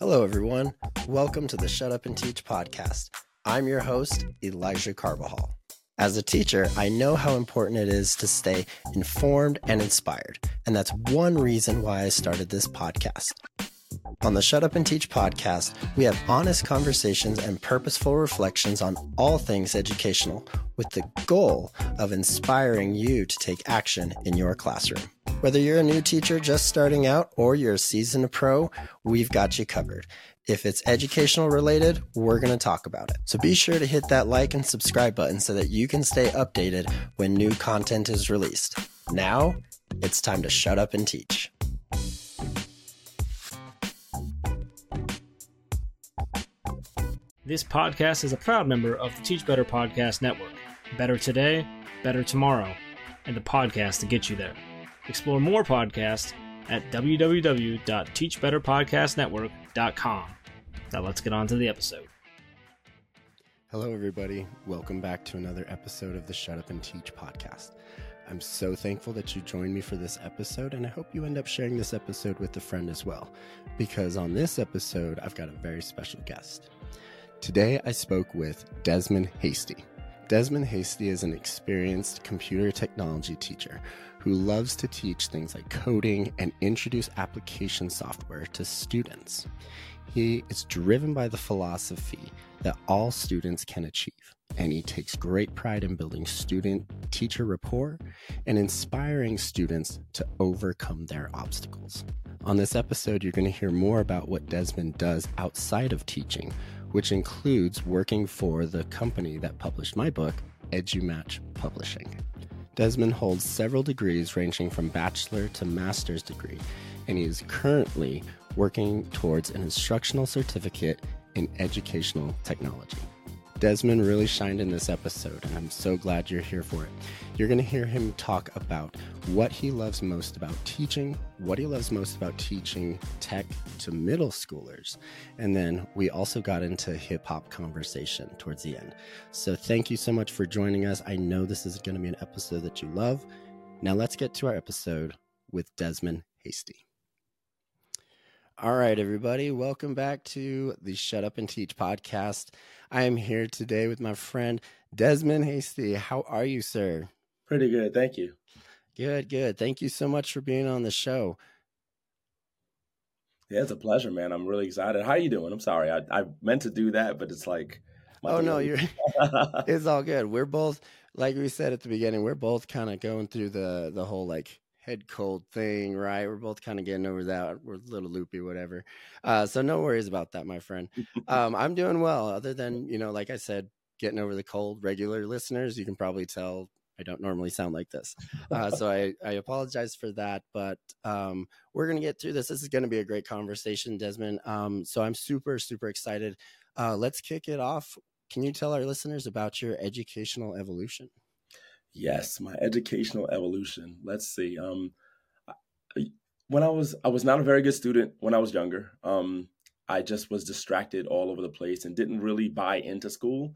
Hello, everyone. Welcome to the Shut Up and Teach podcast. I'm your host, Elijah Carbajal. As a teacher, I know how important it is to stay informed and inspired, and that's one reason why I started this podcast. On the Shut Up and Teach podcast, we have honest conversations and purposeful reflections on all things educational with the goal of inspiring you to take action in your classroom. Whether you're a new teacher just starting out or you're a seasoned pro, we've got you covered. If it's educational related, we're going to talk about it. So be sure to hit that like and subscribe button so that you can stay updated when new content is released. Now, it's time to shut up and teach. This podcast is a proud member of the Teach Better Podcast Network. Better today, better tomorrow, and the podcast to get you there. Explore more podcasts at www.teachbetterpodcastnetwork.com. Now let's get on to the episode. Hello, everybody. Welcome back to another episode of the Shut Up and Teach podcast. I'm so thankful that you joined me for this episode, and I hope you end up sharing this episode with a friend as well, because on this episode, I've got a very special guest. Today, I spoke with Desmond Hasty. Desmond Hasty is an experienced computer technology teacher who loves to teach things like coding and introduce application software to students. He is driven by the philosophy that all students can achieve, and he takes great pride in building student teacher rapport and inspiring students to overcome their obstacles. On this episode, you're going to hear more about what Desmond does outside of teaching, which includes working for the company that published my book, EduMatch Publishing. Desmond holds several degrees ranging from bachelor to master's degree, and he is currently working towards an instructional certificate in educational technology. Desmond really shined in this episode, and I'm so glad you're here for it. You're going to hear him talk about what he loves most about teaching, what he loves most about teaching tech to middle schoolers, and then we also got into hip hop conversation towards the end. So, thank you so much for joining us. I know this is going to be an episode that you love. Now, let's get to our episode with Desmond Hasty. All right, everybody, welcome back to the Shut Up and Teach podcast. I am here today with my friend Desmond Hasty. How are you, sir? Pretty good, thank you. Good, good. Thank you so much for being on the show. Yeah, it's a pleasure, man. I'm really excited. How are you doing? I'm sorry, I, I meant to do that, but it's like, oh no, you're. it's all good. We're both, like we said at the beginning, we're both kind of going through the the whole like head cold thing, right? We're both kind of getting over that. We're a little loopy, whatever. Uh, so no worries about that, my friend. Um, I'm doing well. Other than you know, like I said, getting over the cold. Regular listeners, you can probably tell I don't normally sound like this, uh, so I I apologize for that. But um, we're gonna get through this. This is gonna be a great conversation, Desmond. Um, so I'm super super excited. Uh, let's kick it off. Can you tell our listeners about your educational evolution? Yes, my educational evolution. Let's see. Um, when I was I was not a very good student when I was younger. Um, I just was distracted all over the place and didn't really buy into school.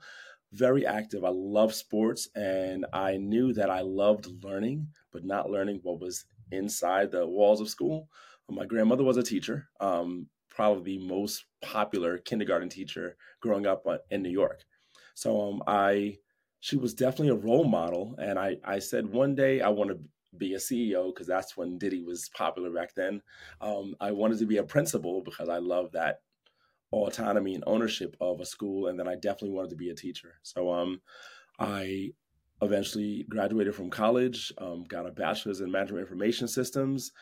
Very active. I love sports, and I knew that I loved learning, but not learning what was inside the walls of school. My grandmother was a teacher, um, probably the most popular kindergarten teacher growing up uh, in New York. So um, I she was definitely a role model. And I, I said, one day I want to be a CEO because that's when Diddy was popular back then. Um, I wanted to be a principal because I love that autonomy and ownership of a school. And then I definitely wanted to be a teacher. So um, I eventually graduated from college, um, got a bachelor's in management information systems,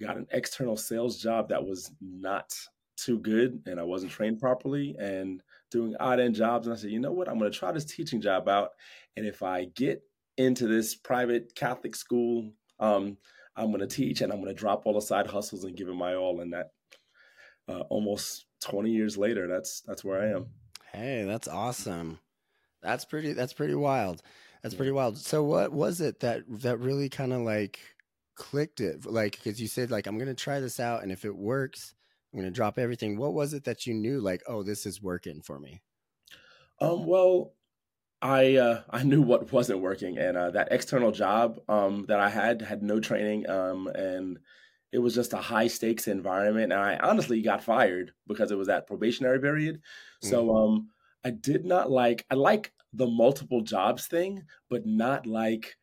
got an external sales job that was not too good and I wasn't trained properly and doing odd end jobs. And I said, you know what? I'm going to try this teaching job out. And if I get into this private Catholic school, um, I'm going to teach and I'm going to drop all the side hustles and give it my all. And that uh, almost 20 years later, that's that's where I am. Hey, that's awesome. That's pretty. That's pretty wild. That's pretty wild. So, what was it that that really kind of like clicked it? Like, because you said like I'm going to try this out, and if it works, I'm going to drop everything. What was it that you knew, like, oh, this is working for me? Um, well, I uh, I knew what wasn't working, and uh, that external job um, that I had had no training, um, and it was just a high stakes environment. And I honestly got fired because it was that probationary period. Mm-hmm. So um, I did not like. I like the multiple jobs thing, but not like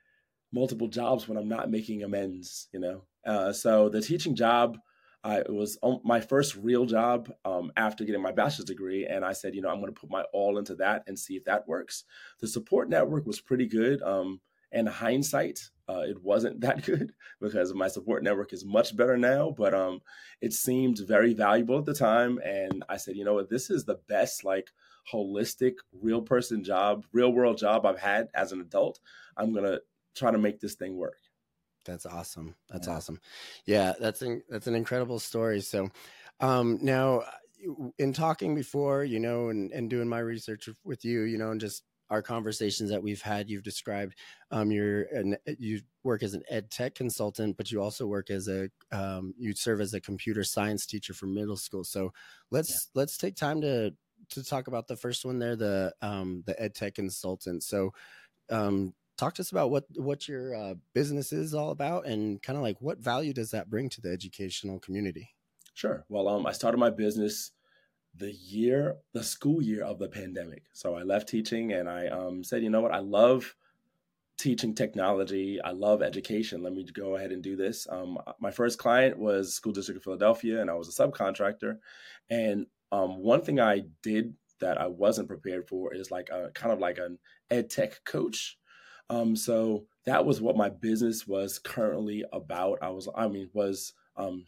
multiple jobs when I'm not making amends. You know. Uh, so the teaching job It was my first real job um, after getting my bachelor's degree, and I said, you know, I'm going to put my all into that and see if that works. The support network was pretty good. Um, in hindsight, uh, it wasn't that good because my support network is much better now. But um, it seemed very valuable at the time, and I said, you know what, this is the best like holistic, real person job, real world job I've had as an adult. I'm gonna try to make this thing work. That's awesome. That's yeah. awesome. Yeah, that's an, that's an incredible story. So, um, now in talking before, you know, and, and doing my research with you, you know, and just our conversations that we've had, you've described um, you're an, you work as an ed tech consultant, but you also work as a um, you serve as a computer science teacher for middle school. So let's yeah. let's take time to to talk about the first one there, the um, the ed tech consultant. So um, talk to us about what what your uh, business is all about and kind of like what value does that bring to the educational community? Sure. Well um, i started my business the year the school year of the pandemic. So i left teaching and i um, said you know what? I love teaching technology. I love education. Let me go ahead and do this. Um, my first client was school district of philadelphia and i was a subcontractor. And um, one thing i did that i wasn't prepared for is like a kind of like an ed tech coach um, so that was what my business was currently about. I was, I mean, was um,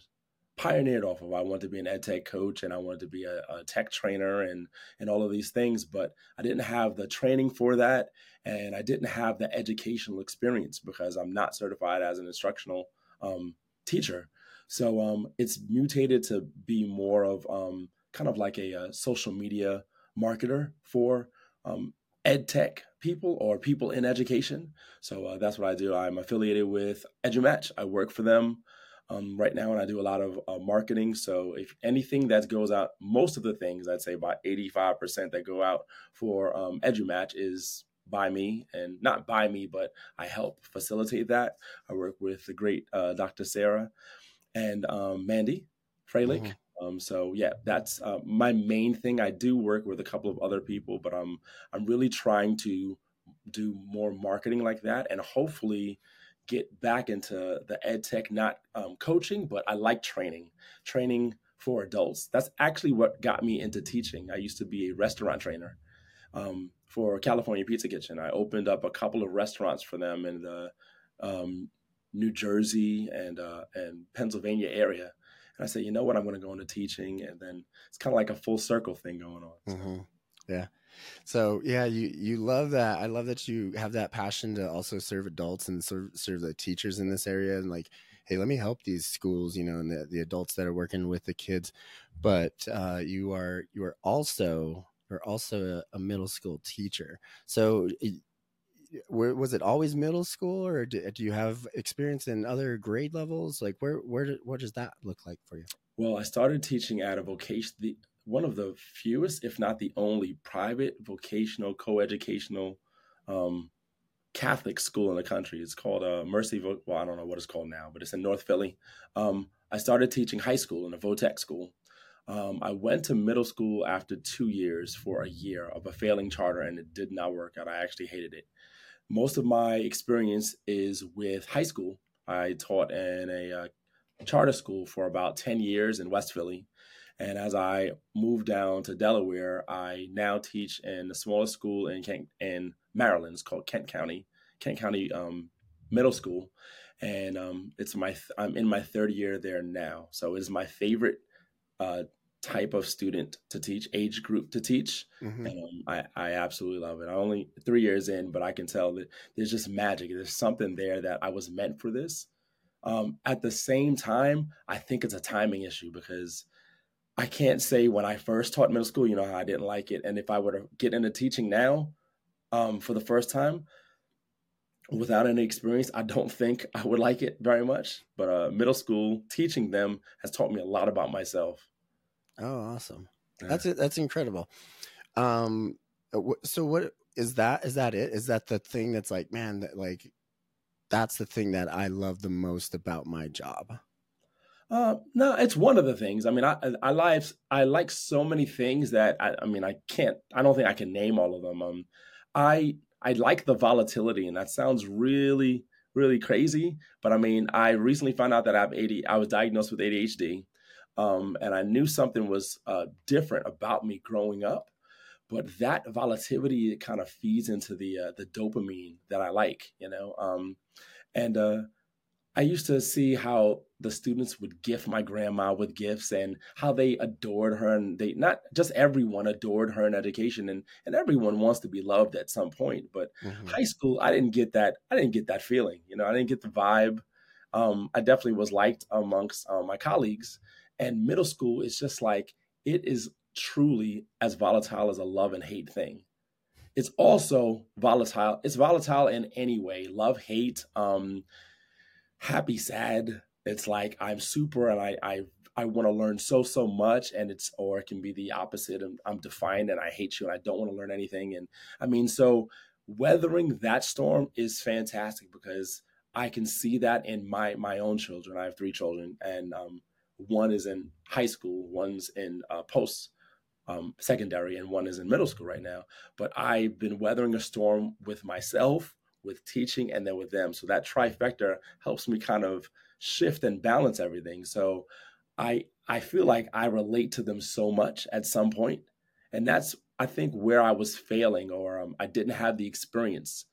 pioneered off of. I wanted to be an ed tech coach and I wanted to be a, a, tech trainer and and all of these things, but I didn't have the training for that, and I didn't have the educational experience because I'm not certified as an instructional um, teacher. So um, it's mutated to be more of um, kind of like a, a, social media marketer for um, ed tech people or people in education. So uh, that's what I do. I'm affiliated with EduMatch. I work for them um, right now, and I do a lot of uh, marketing. So if anything that goes out, most of the things I'd say about 85% that go out for um, EduMatch is by me and not by me, but I help facilitate that. I work with the great uh, Dr. Sarah and um, Mandy Froehlich. Mm-hmm. Um, so yeah, that's uh, my main thing. I do work with a couple of other people, but I'm I'm really trying to do more marketing like that, and hopefully get back into the ed tech, not um, coaching, but I like training, training for adults. That's actually what got me into teaching. I used to be a restaurant trainer um, for California Pizza Kitchen. I opened up a couple of restaurants for them in the um, New Jersey and uh, and Pennsylvania area and I said, you know what, I'm going to go into teaching, and then it's kind of like a full circle thing going on. So. Mm-hmm. Yeah. So yeah, you you love that. I love that you have that passion to also serve adults and serve serve the teachers in this area and like, hey, let me help these schools, you know, and the, the adults that are working with the kids. But uh, you are you are also you're also a, a middle school teacher. So was it always middle school or do, do, you have experience in other grade levels? Like where where what does that look like for you? Well i started teaching at a vocation the one of the fewest if not the only private vocational co-educational um, catholic school in the country. It's called uh, mercy Vo- well i don't know what it's called now but it's in north philly. Um, i started teaching high school in a votech school. Um, I went to middle school after two years for a year of a failing charter, and it did not work out. I actually hated it most of my experience is with high school. I taught in a uh, charter school for about 10 years in West Philly. And as I moved down to Delaware, I now teach in the smallest school in Kent, in Maryland. It's called Kent County, Kent County um, Middle School, and um, it's my I'm in my third year there now. So it is my favorite uh, type of student to teach, age group to teach. Mm-hmm. And um, I, I absolutely love it. I'm only three years in, but I can tell that there's just magic. There's something there that I was meant for this. Um, at the same time, I think it's a timing issue because I can't say when I first taught middle school, you know, how I didn't like it. And if I were to get into teaching now um, for the first time, without any experience, I don't think I would like it very much. But uh, middle school teaching them has taught me a lot about myself. Oh, awesome. Yeah. That's it. That's incredible. Um, uh, so what is that is that it? Is that the thing that's like, man, that like that's the thing that I love the most about my job? Uh, no, it's one of the things. I mean, I I like I like so many things that I, I mean I can't. I don't think I can name all of them. Um, I I like the volatility, and that sounds really really crazy. But I mean, I recently found out that I have AD. I was diagnosed with ADHD, um, and I knew something was uh, different about me growing up. But that volatility it kind of feeds into the uh, the dopamine that I like, you know. Um, and uh, I used to see how the students would gift my grandma with gifts and how they adored her and they not just everyone adored her in education and and everyone wants to be loved at some point but mm-hmm. high school I didn't get that I didn't get that feeling you know I didn't get the vibe um, I definitely was liked amongst uh, my colleagues and middle school is just like it is truly as volatile as a love and hate thing it's also volatile it's volatile in any way love hate um, happy, sad. It's like I'm super and I I I want to learn so so much, and it's or it can be the opposite. I'm, I'm defined and I hate you and I don't want to learn anything. And I mean, so weathering that storm is fantastic because I can see that in my my own children. I have three children, and um, one is in high school, one's in uh, post um, secondary, and one is in middle school right now. But I've been weathering a storm with myself, with teaching and then with them. So that trifecta helps me kind of shift and balance everything. So I I feel like I relate to them so much at some point, and that's I think where I was failing or um, I didn't have the experience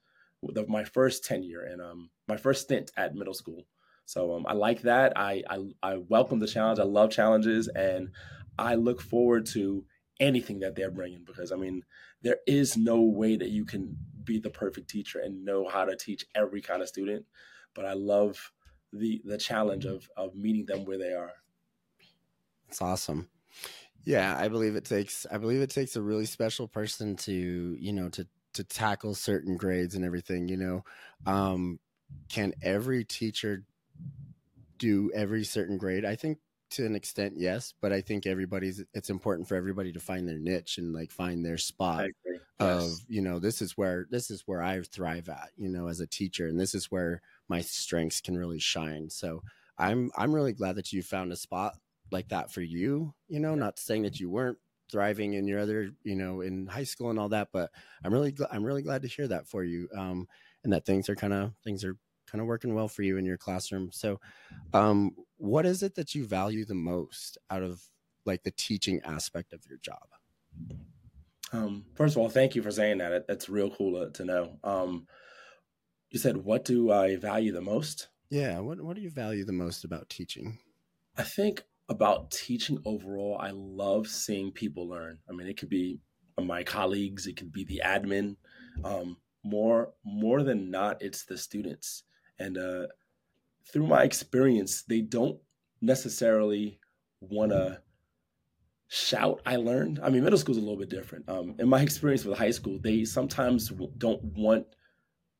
of my first tenure and um, my first stint at middle school. So um, I like that. I, I I welcome the challenge. I love challenges, and I look forward to anything that they're bringing because I mean there is no way that you can be the perfect teacher and know how to teach every kind of student. But I love the the challenge of of meeting them where they are. That's awesome. Yeah, I believe it takes I believe it takes a really special person to, you know, to to tackle certain grades and everything, you know. Um can every teacher do every certain grade? I think to an extent, yes, but I think everybody's it's important for everybody to find their niche and like find their spot of, yes. you know, this is where this is where I thrive at, you know, as a teacher and this is where my strengths can really shine. So I'm I'm really glad that you found a spot like that for you, you know, not saying that you weren't thriving in your other, you know, in high school and all that, but I'm really gl- I'm really glad to hear that for you. Um and that things are kind of things are kind of working well for you in your classroom. So, um, what is it that you value the most out of like the teaching aspect of your job? Um, first of all, thank you for saying that. That's real cool to, to know. Um, you said, "What do I value the most?" Yeah, what what do you value the most about teaching? I think about teaching overall. I love seeing people learn. I mean, it could be my colleagues, it could be the admin. Um, more more than not, it's the students. And uh, through my experience, they don't necessarily want to shout. I learned. I mean, middle school is a little bit different. Um, in my experience with high school, they sometimes don't want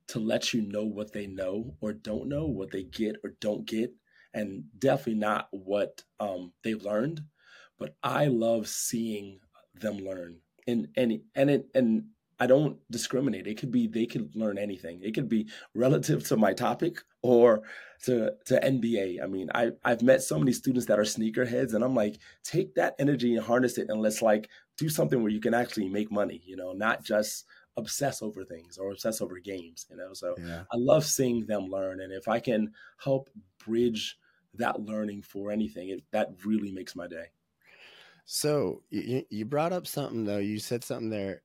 to let you know what they know or don't know, what they get or don't get, and definitely not what um, they've learned. But I love seeing them learn, and and and it, and I don't discriminate. It could be they could learn anything. It could be relative to my topic or to to NBA. I mean, I I've met so many students that are sneakerheads, and I'm like, take that energy and harness it, and let's like do something where you can actually make money. You know, not just obsess over things or obsess over games. You know, so yeah. I love seeing them learn, and if I can help bridge that learning for anything, it, that really makes my day. So you, you brought up something though. You said something there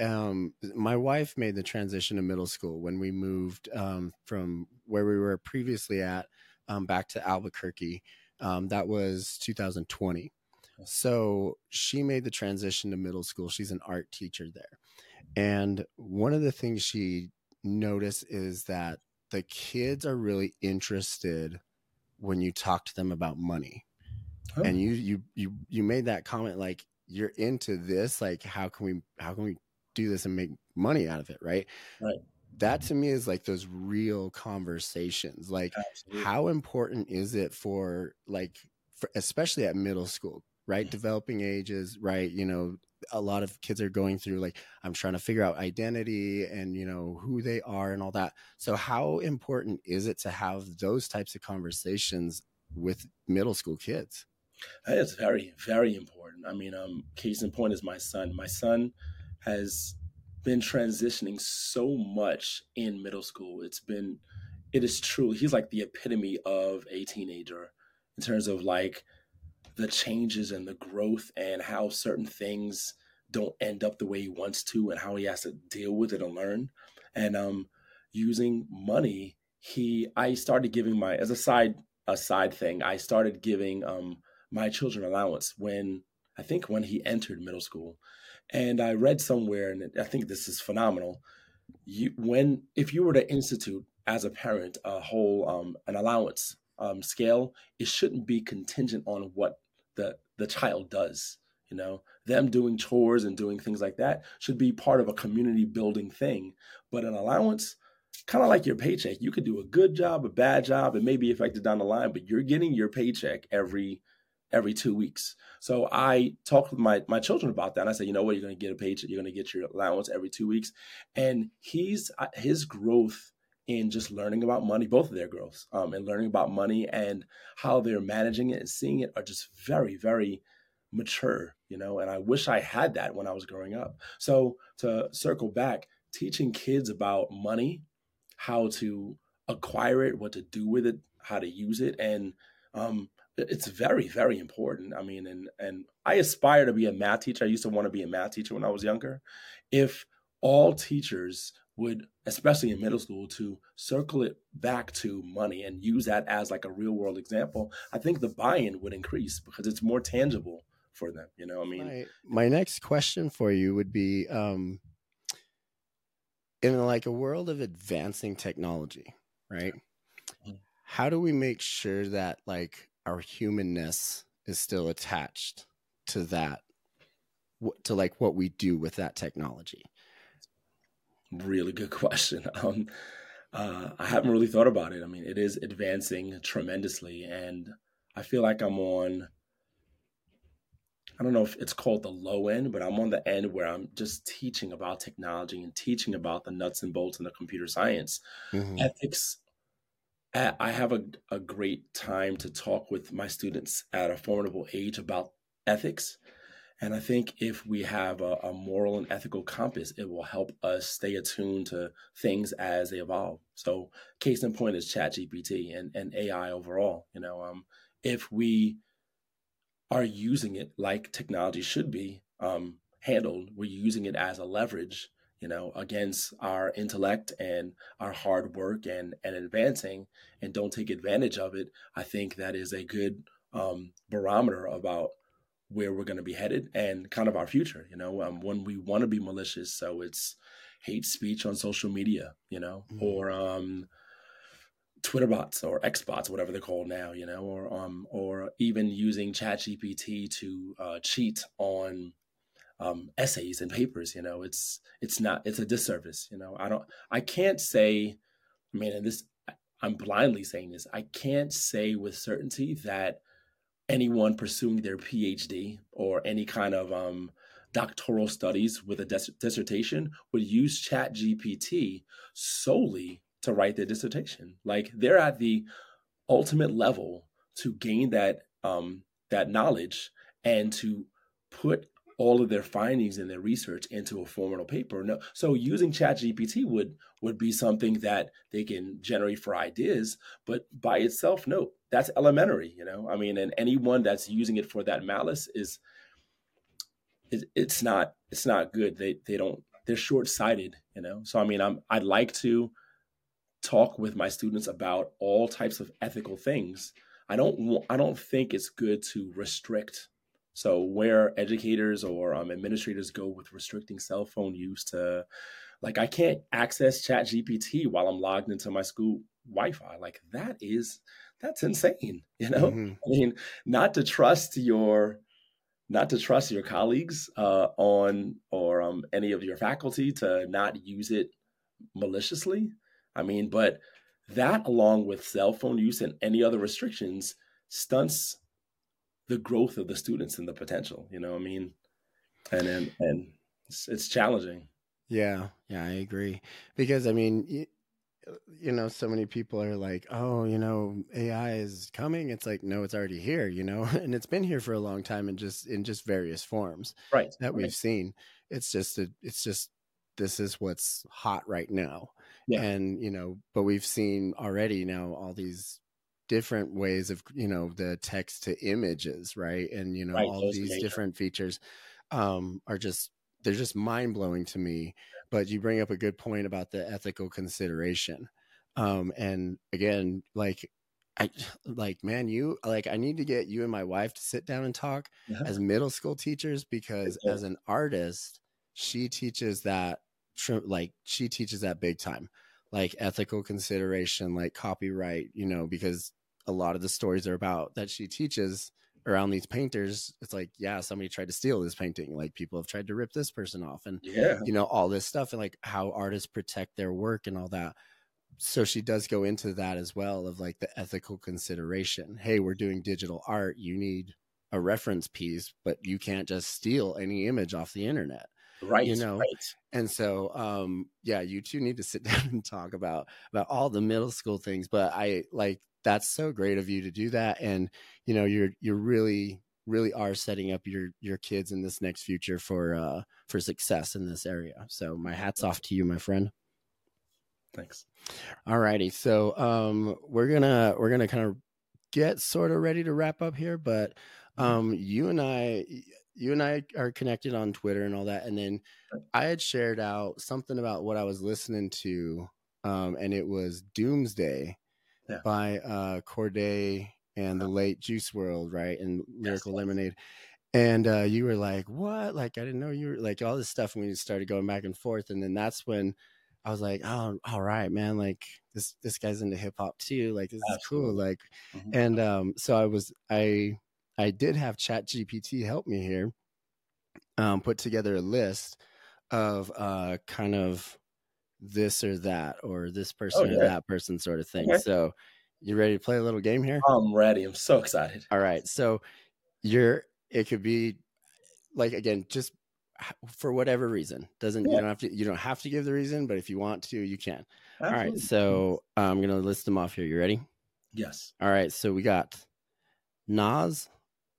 um, my wife made the transition to middle school when we moved um, from where we were previously at um, back to Albuquerque. Um, that was 2020. So she made the transition to middle school. She's an art teacher there. And one of the things she noticed is that the kids are really interested when you talk to them about money. Oh. And you you you you made that comment like you're into this like how can we how can we do this and make money out of it, right? Right. That to me is like those real conversations. Like, Absolutely. how important is it for like, for, especially at middle school, right? Developing ages, right? You know, a lot of kids are going through like i'm trying to figure out identity and you know who they are and all that so how important is it to have those types of conversations with middle school kids it's very very important i mean um case in point is my son my son has been transitioning so much in middle school it's been it is true he's like the epitome of a teenager in terms of like the changes and the growth and how certain things don't end up the way he wants to and how he has to deal with it and learn. And um, using money, he I started giving my as a side a side thing. I started giving um, my children allowance when I think when he entered middle school. And I read somewhere, and I think this is phenomenal. You when if you were to institute as a parent a whole um, an allowance um, scale, it shouldn't be contingent on what the the child does you know them doing chores and doing things like that should be part of a community building thing but an allowance kind of like your paycheck you could do a good job a bad job it may be affected down the line but you're getting your paycheck every every two weeks so i talked with my my children about that and i said you know what you're going to get a paycheck you're going to get your allowance every two weeks and he's uh, his growth in just learning about money, both of their girls, um, and learning about money and how they're managing it and seeing it are just very, very mature, you know. And I wish I had that when I was growing up. So to circle back, teaching kids about money, how to acquire it, what to do with it, how to use it, and um, it's very, very important. I mean, and and I aspire to be a math teacher. I used to want to be a math teacher when I was younger. If all teachers would especially in middle school to circle it back to money and use that as like a real world example i think the buy-in would increase because it's more tangible for them you know i mean my, my next question for you would be um in like a world of advancing technology right how do we make sure that like our humanness is still attached to that to like what we do with that technology really good question. Um, uh, I haven't really thought about it. I mean, it is advancing tremendously, and I feel like I'm on. I don't know if it's called the low end, but I'm on the end where I'm just teaching about technology and teaching about the nuts and bolts and the computer science. Mm-hmm. Ethics, I have a, a great time to talk with my students at a formidable age about ethics and I think if we have a, a, moral and ethical compass, it will help us stay attuned to things as they evolve. So, case in point is ChatGPT and, and AI overall. You know, um, if we are using it like technology should be um, handled, we're using it as a leverage, you know, against our intellect and our hard work and and advancing, and don't take advantage of it. I think that is a good um, barometer about where we're going to be headed and kind of our future you know um, when we want to be malicious so it's hate speech on social media you know mm-hmm. or um twitter bots or x bots whatever they're called now you know or um or even using chat gpt to uh, cheat on um, essays and papers you know it's it's not it's a disservice you know i don't i can't say i mean and this i'm blindly saying this i can't say with certainty that anyone pursuing their PhD or any kind of um, doctoral studies with a dissertation would use Chat GPT solely to write their dissertation. Like they're at the ultimate level to gain that um, that knowledge and to put all of their findings and their research into a formal paper. No, so using ChatGPT would would be something that they can generate for ideas, but by itself, no, that's elementary. You know, I mean, and anyone that's using it for that malice is it, it's not it's not good. They they don't they're short sighted. You know, so I mean, I'm I'd like to talk with my students about all types of ethical things. I don't I don't think it's good to restrict so where educators or um, administrators go with restricting cell phone use to, like, I can't access Chat GPT while I'm logged into my school Wi-Fi. Like that is that's insane. You know, mm-hmm. I mean, not to trust your not to trust your colleagues uh, on or um, any of your faculty to not use it maliciously. I mean, but that along with cell phone use and any other restrictions stunts the growth of the students and the potential. You know, I mean, and and, and it's, it's challenging. Yeah, yeah, I agree. Because I mean, you, you know, so many people are like, "Oh, you know, AI is coming." It's like, no, it's already here. You know, and it's been here for a long time, and just in just various forms, right? That right. we've seen. It's just, a, it's just, this is what's hot right now. Yeah. And you know, but we've seen already now all these different ways of you know the text to images right and you know right, all these major. different features um are just they're just mind blowing to me. But you bring up a good point about the ethical consideration. Um, and again, like I like, man, you like I need to get you and my wife to sit down and talk Yeah. as middle school teachers because as an artist, she teaches that like she teaches that big time, like ethical consideration, like copyright, you know, because a lot of the stories are about that she teaches around these painters. It's like, yeah, somebody tried to steal this painting. Like people have tried to rip this person off and Yeah. you know all this stuff and like how artists protect their work and all that so she does go into that as well of like the ethical consideration hey we're doing digital art you need a reference piece but you can't just steal any image off the internet Right. you know, Right. and so um yeah you two need to sit down and talk about about all the middle school things but i like that's so great of you to do that and you know you're you're really really are setting up your your kids in this next future for uh for success in this area so my hats off to you my friend. Thanks. all righty so um we're gonna we're gonna kind of get sort of ready to wrap up here but um you and i you and i are connected on twitter and all that and then i had shared out something about what i was listening to um and it was doomsday Yeah. by uh Cordae and the late Juice WRLD right and lyrical yes. lemonade and uh you were like what like i didn't know you were like all this stuff and we started going back and forth and then that's when I was like, oh, all right, man. Like this, this guy's into hip hop too. Like this is cool. Absolutely. Like, Mhm. and um, so I was, I, I did have Chat GPT help me here, um, put together a list of uh, kind of this or that, or this oh, person or Oh, yeah. that person sort of thing. Okay. So, you ready to play a little game here? I'm ready. I'm so excited. All right. So, you're. It could be like again, just for whatever reason. Doesn't you don't have to you don't have to give the reason, but if you want to, you can. All right, so I'm gonna list them off here. You ready? yes. All right, so we got Nas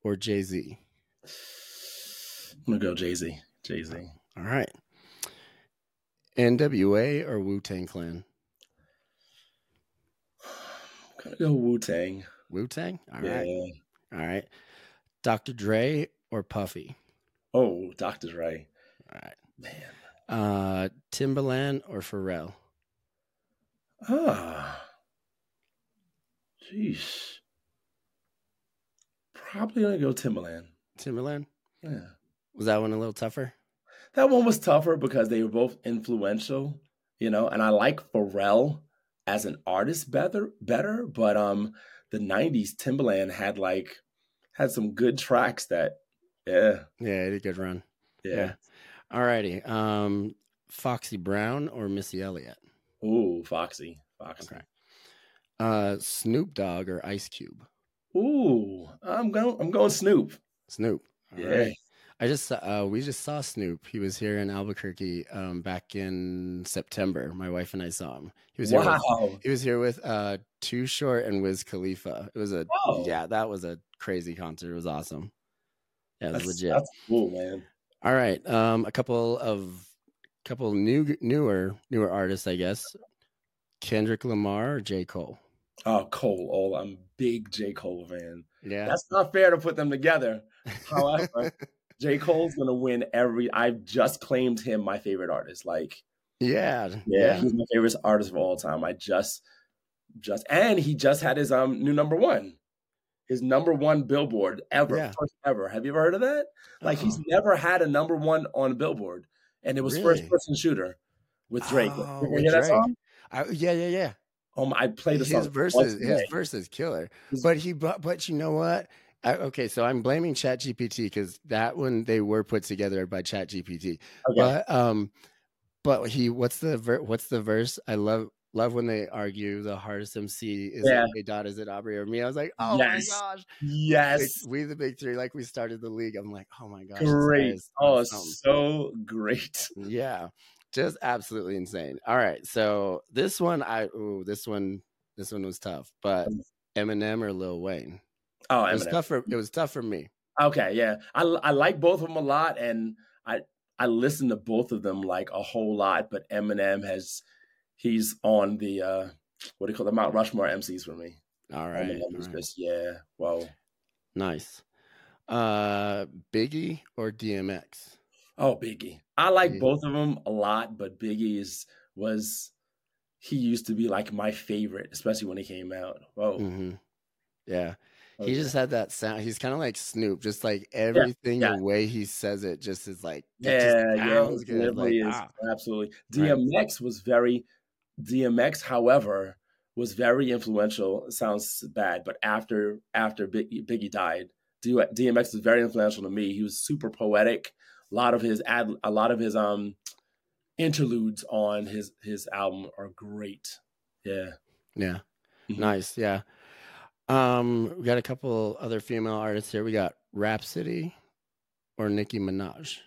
or Jay Z. I'm gonna go Jay Z. Jay Z. All right, NWA or Wu Tang Clan. I'm gonna go Wu Tang. Wu Tang. All Yeah. right, all right. Dr. Dre or Puffy. Oh, Dr. Dre. All right. Man. Uh, Timbaland or Pharrell. Ah. Jeez. Probably gonna go Timbaland. Timbaland. Yeah. Was that one a little tougher? That one was tougher because they were both influential, you know, and I like Pharrell as an artist better better, but um the 90s Timbaland had like had some good tracks that yeah, Yeah, it had a good run. yeah. Yeah. All righty. Um, Foxy Brown or Missy Elliott. Ooh, Foxy. Foxy. Okay. Uh, Snoop Dogg or Ice Cube. Ooh, I'm going I'm going Snoop. Snoop. All Yeah. right. I just saw- uh, we just saw Snoop. He was here in Albuquerque um, back in September. My wife and I saw him. He was here. With, Wow. he was here with uh, Too Short and Wiz Khalifa. It was a Oh. yeah, that was a crazy concert. It was awesome. Yeah, it was That's, legit. that's cool, man. All right. Um, a couple of couple new newer newer artists, I guess. Kendrick Lamar or J. Cole. Oh, Cole. Oh, I'm big J. Cole fan. Yeah. That's not fair to put them together. However, J. Cole's gonna win every. I've just claimed him my favorite artist. Like, yeah. yeah, he's my favorite artist of all time. I just, just, and he just had his um new number one, his number one Billboard ever, Yeah. first ever. Have you ever heard of that? Like, he's Oh. never had a number one on a Billboard, and it was Really? first person shooter with Drake. Oh, with hear that song? I, yeah, yeah, yeah. Oh my! I played the his song verses, his verses killer. But he, but, but you know what? I, okay, so I'm blaming ChatGPT because that one they were put together by ChatGPT. Okay. But um, but he, what's the ver- what's the verse? I love love when they argue the hardest MC is Yeah. it K-Dot, is it Aubrey or me? I was like, oh Yes. my gosh. Yes. Like, we the big three, like we started the league. I'm like, oh my gosh. Great. Oh, so great. Yeah, just absolutely insane. All right, so this one, I ooh, this one, this one was tough, but Eminem or Lil Wayne. Oh, It was tough for it was tough for me. Okay, yeah, I I like both of them a lot, and I I listen to both of them like a whole lot. But Eminem has he's on the uh what do you call the Mount Rushmore MCs for me. All right, Eminem all is right. just yeah, well, nice. Uh, Biggie or DMX? oh Biggie, I like Yeah. both of them a lot, but Biggie is was he used to be like my favorite, especially when he came out. Whoa, hmm Yeah, okay. he just had that sound. He's kind of like Snoop, just like everything yeah. the way he says it, just is like yeah, just yeah, good. Like, is ah. absolutely. Right. DMX was very DMX, however, was very influential. It sounds bad, but after after Biggie, Biggie died, DMX was very influential to me. He was super poetic. A lot of his ad, a lot of his um interludes on his his album are great. Yeah, Yeah. Mhm. Nice. Yeah. Um, we got a couple other female artists here. We got Rapsody or Nicki Minaj.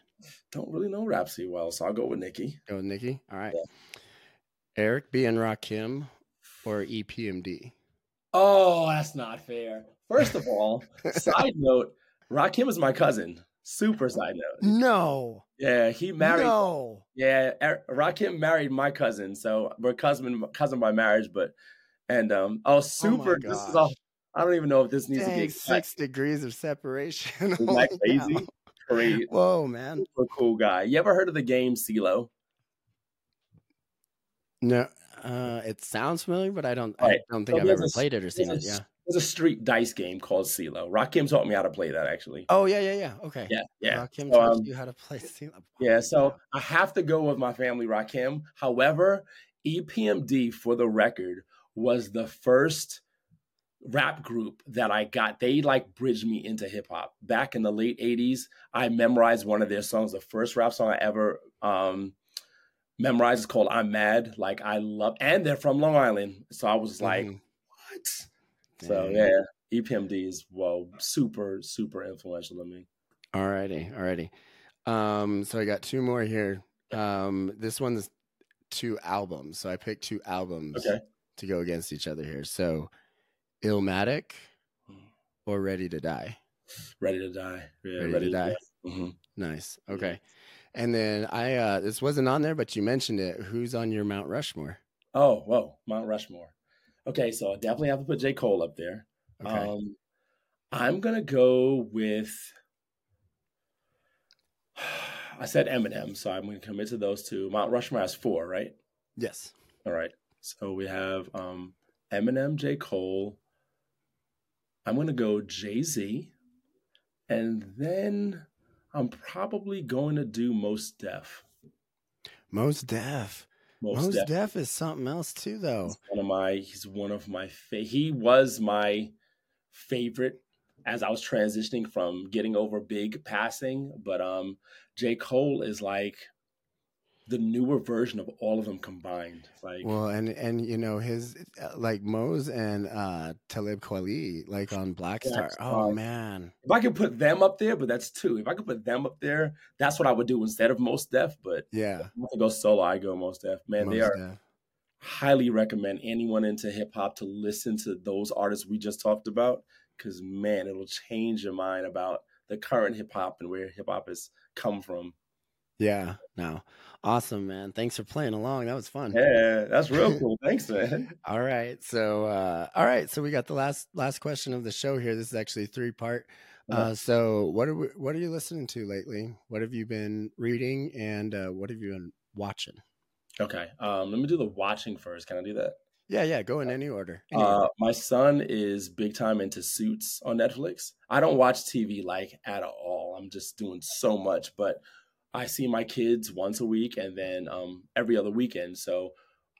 don't really know Rapsody well, so I'll go with Nicki. Go with Nicki. All right. Yeah. Eric B and Rakim or EPMD. Oh, that's not fair. First of all, side note, Rakim is my cousin. Super side note. No. Yeah, he married. No. Yeah, Er- Rakim married my cousin, so we're cousin cousin by marriage. But and um, oh, super. this is all. I don't even know if this needs Dang, to get cut. six degrees of separation. Isn't that crazy? Great, Whoa, man. super cool guy. You ever heard of the game CeeLo? No, uh, it sounds familiar, but I don't. I don't think So I've ever a- played it or seen it. a, Yeah. there's a street dice game called CeeLo. Rakim taught me how to play that actually. Oh yeah, yeah, yeah. Okay. Yeah, yeah. Rakim taught um, you how to play. Steel- Yeah, so I have to go with my family Rakim. However, EPMD, for the record, was the first rap group that I got. They like bridged me into hip hop. Back in the late 80s, I memorized one of their songs. The first rap song I ever um memorized is called I'm Mad. Like I love and they're from Long Island. So I was like, Mhm. what? So yeah, EPMD is well super, super influential to me. Alrighty, alrighty. Um, so I got two more here. Um, this one's two albums. So I picked two albums Okay. to go against each other here. So Illmatic or Ready to Die. Ready to die. Yeah, Ready to Die. Mhm. Nice. Okay. And then I uh this wasn't on there, but you mentioned it. Who's on your Mount Rushmore? Oh, whoa, Mount Rushmore. Okay, so I definitely have to put J. Cole up there. Okay. Um, I'm gonna go with. I said Eminem, so I'm gonna commit to those two. Mount Rushmore has four, right? yes. All right. So we have um, Eminem, J. Cole. I'm gonna go Jay Z, and then I'm probably going to do Mos Def. Mos Def. Most, Mos Def. Def is something else too, though. He's one of my he's one of my fa- he was my favorite as I was transitioning from getting over big passing, but um J. Cole is like the newer version of all of them combined. Like Well, and and you know his uh, like Mos and uh Talib Kweli like on Black Star. Black Oh man. if I could put them up there, but that's two. If I could put them up there, that's what I would do instead of Mos Def. But Yeah. if I go solo, I go Mos Def. Man, they are Def. highly recommend anyone into hip hop to listen to those artists we just talked about because man, it'll change your mind about the current hip hop and where hip hop has come from. Yeah. No. Awesome, man. Thanks for playing along. That was fun. Yeah, that's real cool. Thanks, man. All right. So uh all right, so we got the last last question of the show here. This is actually three part. Uh so what are we, what are you listening to lately? What have you been reading and uh what have you been watching? Okay, um, let me do the watching first. Can I do that? Yeah, yeah, go in any order. Any Uh, order. my son is big time into Suits on Netflix. I don't watch TV like at all. I'm just doing so much, but I see my kids once a week and then um, every other weekend. So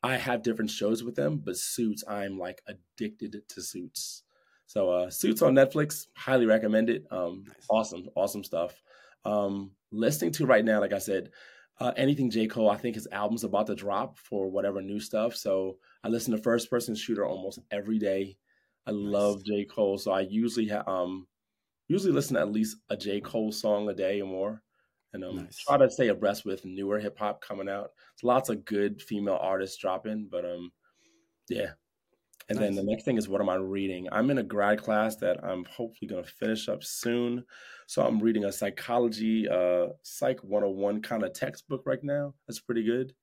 I have different shows with them, but Suits, I'm like addicted to Suits. So uh, Suits on Netflix, highly recommend it. Um, Nice. Awesome, awesome stuff. Um, listening to right now, like I said, uh, anything J. Cole. I think his album's about to drop for whatever new stuff. So I listen to First Person Shooter almost every day. I nice. love J. Cole. So I usually ha- um usually listen to at least a J. Cole song a day or more. And um, nice. try to stay abreast with newer hip hop coming out. There's lots of good female artists dropping, but um, yeah, and nice. then the next thing is what am I reading? I'm in a grad class that I'm hopefully going to finish up soon. So I'm reading a psychology, uh, Psych 101 kind of textbook right now. That's pretty good.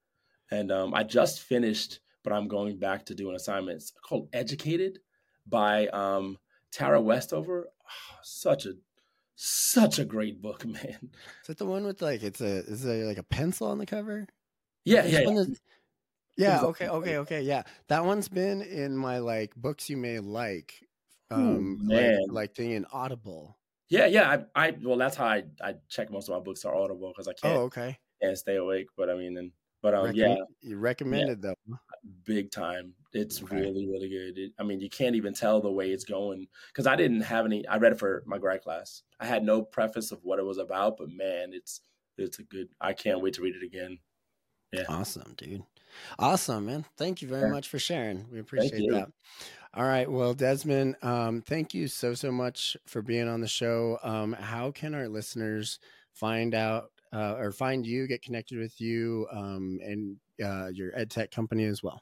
And um, I just finished, but I'm going back to do an assignment it's called Educated by um, Tara Westover. Oh, such a such a great book, man. Is that the one with like it's a is there like a pencil on the cover? Yeah, yeah. yeah. Yeah. Okay. Okay. Okay. Yeah. That one's been in my like books you may like, um, Ooh, like, like thing in Audible. Yeah. Yeah. I, I, well, that's how I, I check most of my books are Audible because I can't, oh, okay. can't stay awake. But I mean, and, but um, yeah, you recommended yeah, though, big time. It's okay. really, really good. It, I mean, you can't even tell the way it's going because I didn't have any. I read it for my grad class. I had no preface of what it was about, but man, it's it's a good. I can't wait to read it again. Yeah, awesome, dude. Awesome, man. Thank you very yeah. much for sharing. We appreciate that. All right. Well, Desmond, um, thank you so, so much for being on the show. Um, how can our listeners find out uh, or find you, get connected with you, um, and uh, your ed tech company as well?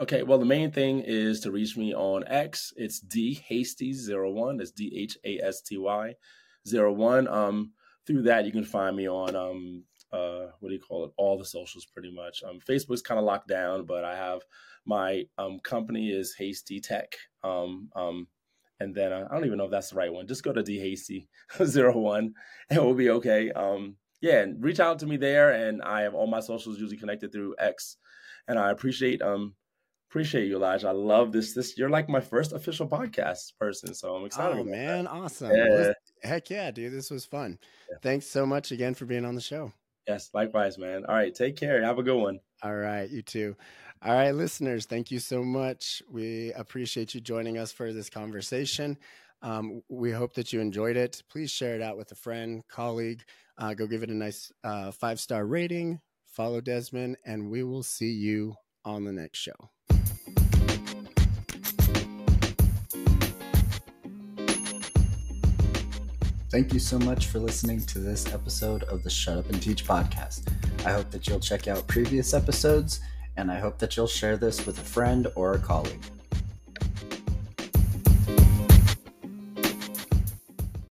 Okay. Well, the main thing is to reach me on X. It's D Hasty01. That's D H A S T Y 01. Um, through that, you can find me on um, uh, what do you call it? All the socials pretty much. Um, Facebook's kind of locked down, but I have my um, company is Hasty Tech. Um, um, and then uh, I don't even know if that's the right one. Just go to dhasty01 and we'll be okay. Um, yeah, and reach out to me there. And I have all my socials usually connected through X. And I appreciate um appreciate you, Elijah. I love this. This you're like my first official podcast person, so I'm excited. Oh man, that. awesome! Yeah. Heck yeah, dude, this was fun. Yeah. Thanks so much again for being on the show. Yes, likewise, man. All right, take care. Have a good one. All right, you too. All right, listeners, thank you so much. We appreciate you joining us for this conversation. Um, we hope that you enjoyed it. Please share it out with a friend, colleague. Uh, go give it a nice uh, five star rating. Follow Desmond, and we will see you on the next show. Thank you so much for listening to this episode of the Shut Up and Teach podcast. I hope that you'll check out previous episodes, and I hope that you'll share this with a friend or a colleague.